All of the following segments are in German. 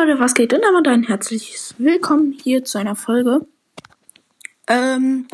Leute, was geht? Und damit ein herzliches Willkommen hier zu einer Folge. Ähm,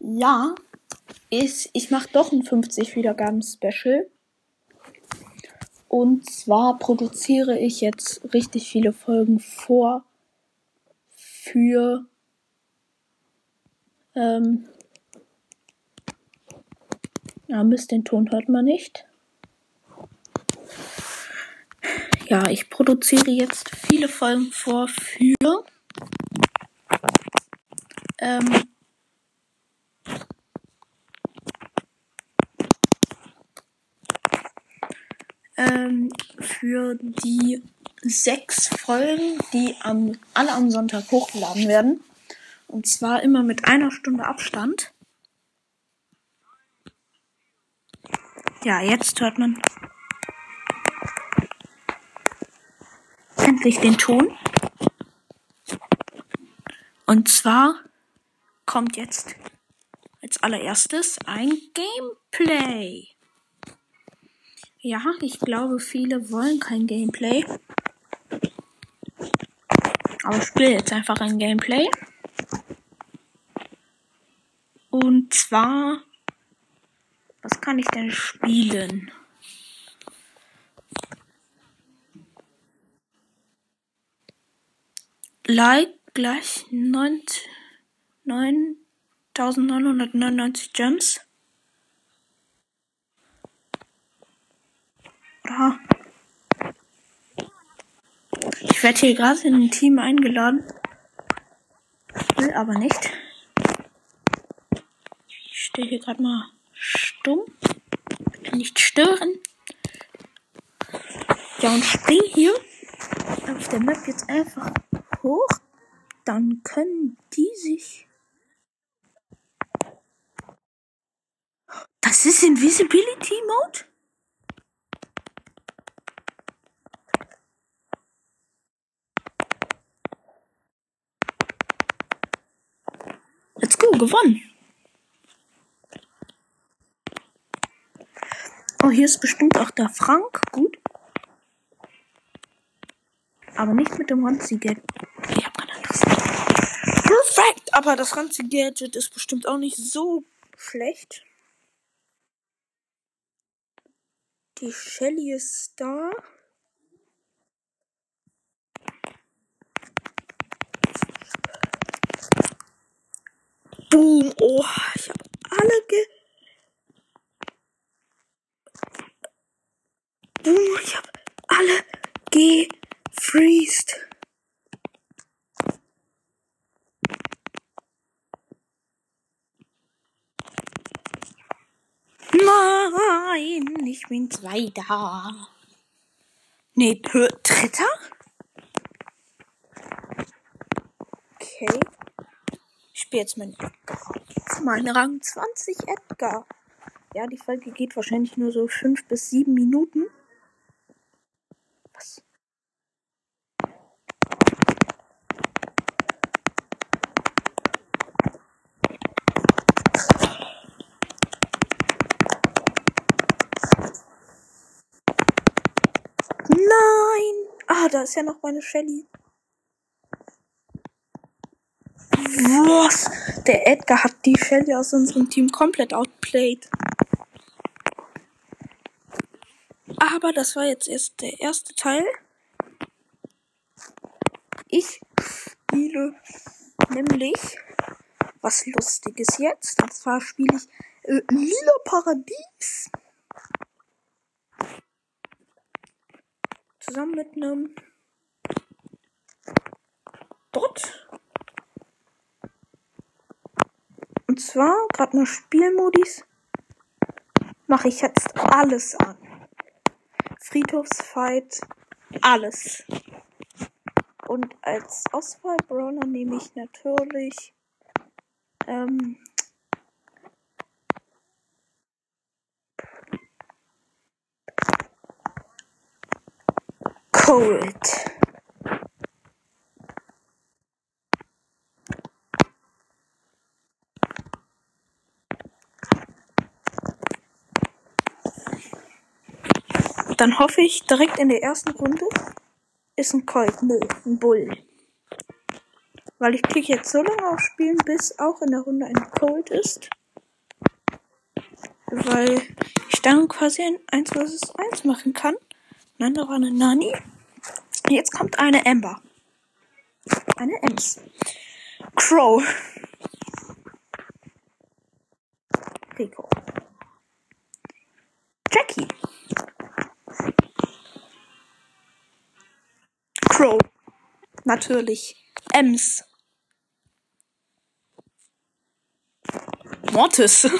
ja, ich, ich mache doch ein 50 Wiedergaben Special. Und zwar produziere ich jetzt richtig viele Folgen vor für ähm, ja, Mist, den Ton hört man nicht. Ja, ich produziere jetzt viele Folgen vor für ähm, ähm, für die sechs Folgen, die am, alle am Sonntag hochgeladen werden. Und zwar immer mit einer Stunde Abstand. Ja, jetzt hört man endlich den Ton. Und zwar kommt jetzt als allererstes ein Gameplay. Ja, ich glaube, viele wollen kein Gameplay. Aber ich spiele jetzt einfach ein Gameplay. Und zwar, was kann ich denn spielen? Like gleich 9999 Gems. Oder? Ich werde hier gerade in ein Team eingeladen. Will aber nicht. Ich stehe hier gerade mal stumm. Nicht stören. Ja, und spring hier auf der Map jetzt einfach hoch, dann können die sich. Das ist Invisibility Mode? Let's go, gewonnen. Oh, hier ist bestimmt auch der Frank. Gut. Aber nicht mit dem Ranzi-Gadget. Ich hab kein anderes. Perfekt! Aber das Ranzi-Gadget ist bestimmt auch nicht so schlecht. Die Shelly ist da. Boom! Oh, ich hab alle ge... Boom! Ich hab alle ge Nein, ich bin Zweiter. Nee, Dritter? Okay. Ich spiele jetzt meinen Edgar. Mein Rang 20 Edgar. Ja, die Folge geht wahrscheinlich nur so 5 bis 7 Minuten. Was? Ah, da ist ja noch meine Shelly. Was? Der Edgar hat die Shelly aus unserem Team komplett outplayed. Aber das war jetzt erst der erste Teil. Ich spiele nämlich was Lustiges jetzt. Und zwar spiele ich äh, Lila Paradies. zusammen mit einem Bot. Und zwar, gerade mal Spielmodis, mache ich jetzt alles an. Friedhofsfight, alles. Und als Auswahlbrawler nehme ich natürlich ähm, Cold. Dann hoffe ich direkt in der ersten Runde ist ein Colt. Nö, ein Bull. Weil ich klicke jetzt so lange auf Spielen, bis auch in der Runde ein Colt ist. Weil ich dann quasi ein 1 vs 1 machen kann. Nein, da war eine Nani. Jetzt kommt eine Amber. Eine Ems. Crow. Rico. Crow. Natürlich. Ems. Mortis.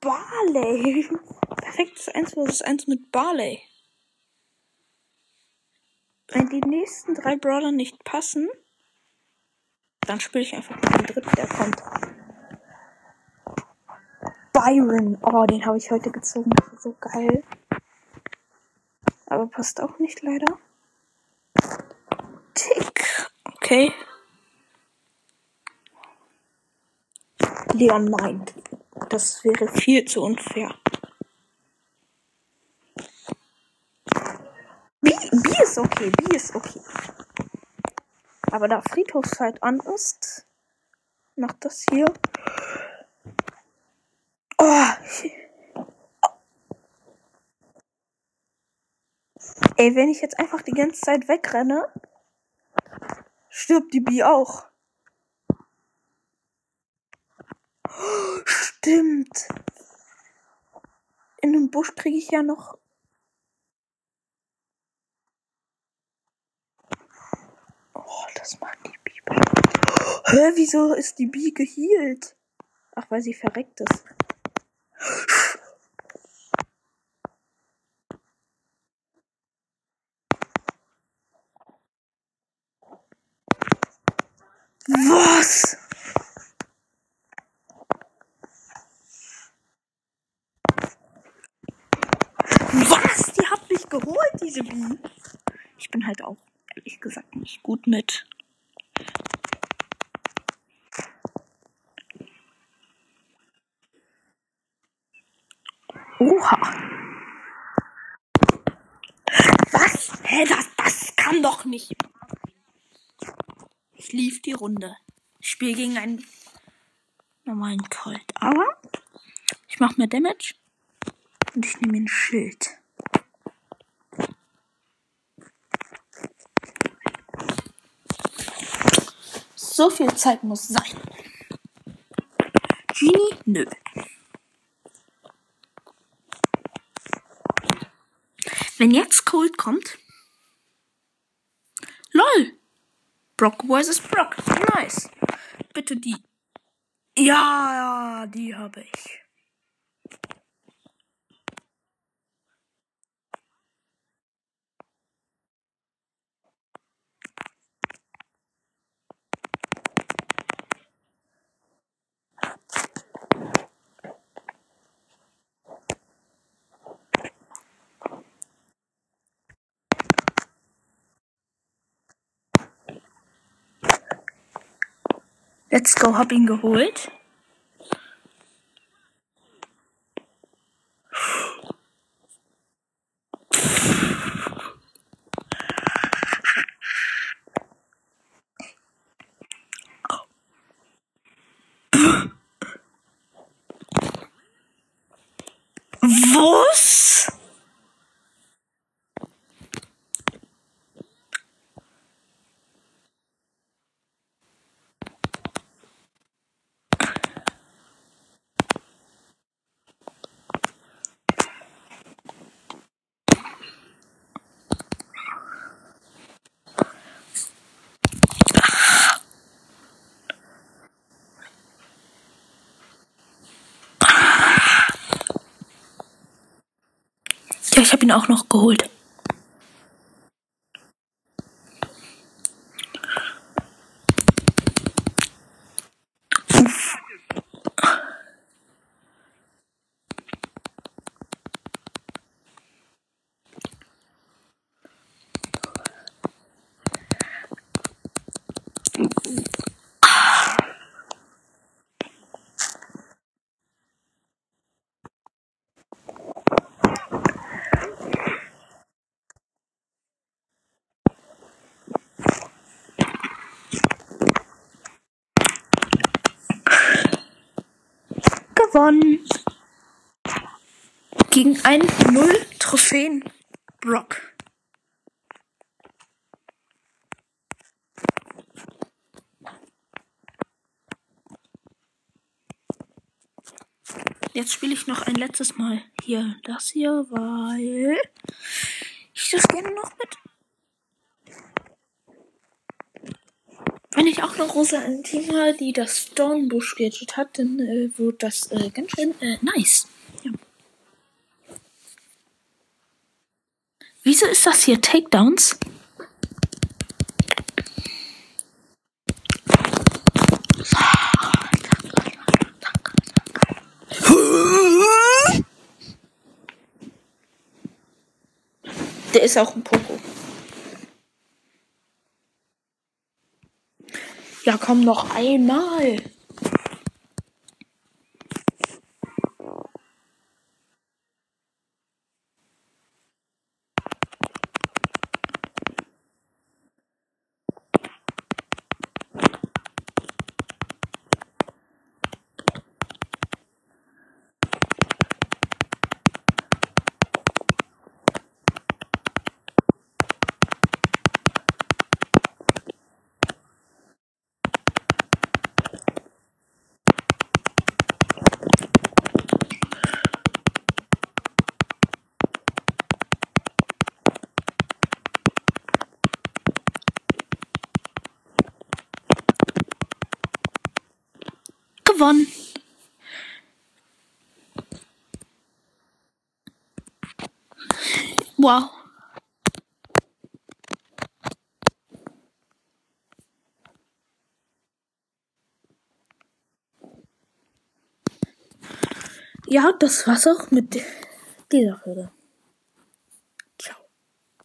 Barley. Perfektes 1 vs 1 mit Barley. Wenn die nächsten drei Brawler nicht passen, dann spiele ich einfach mit dem dritten, der kommt. Byron. Oh, den habe ich heute gezogen. Das ist so geil. Aber passt auch nicht leider. Tick. Okay. Leon meint. Das wäre viel zu unfair. B, B ist okay, B ist okay. Aber da Friedhofszeit an ist, macht das hier. Oh. Ey, wenn ich jetzt einfach die ganze Zeit wegrenne, stirbt die B auch. Stimmt. In dem Busch kriege ich ja noch. Oh, das macht die B. Hä, wieso ist die B gehealt? Ach, weil sie verreckt ist. Was? Was? Die hat mich geholt, diese Bi. Ich bin halt auch, ehrlich gesagt, nicht gut mit. Oha. Was? Hä, das, das kann doch nicht. Ich lief die Runde. Ich spiele gegen einen normalen Colt. Aber ich mache mehr Damage. Und ich nehme ein Schild. So viel Zeit muss sein. Genie? Nö. Wenn jetzt Cold kommt. LOL! Brock vs. Brock. Nice. Bitte die. Ja, die habe ich. Let's go, hab ihn geholt. Was? Ja, ich habe ihn auch noch geholt. Gewonnen. Gegen einen Null Trophäen Brock. Jetzt spiele ich noch ein letztes Mal hier das hier, weil ich das gerne noch mit. Wenn ich auch noch Rosa Antima, die das Stornbush Gadget hat, dann äh, wird das äh, ganz schön äh, nice. Ja. Wieso ist das hier Takedowns? Der ist auch ein Poco. Ja, komm noch einmal. Gewonnen. Wow. Ja, das war's auch mit dieser Folge.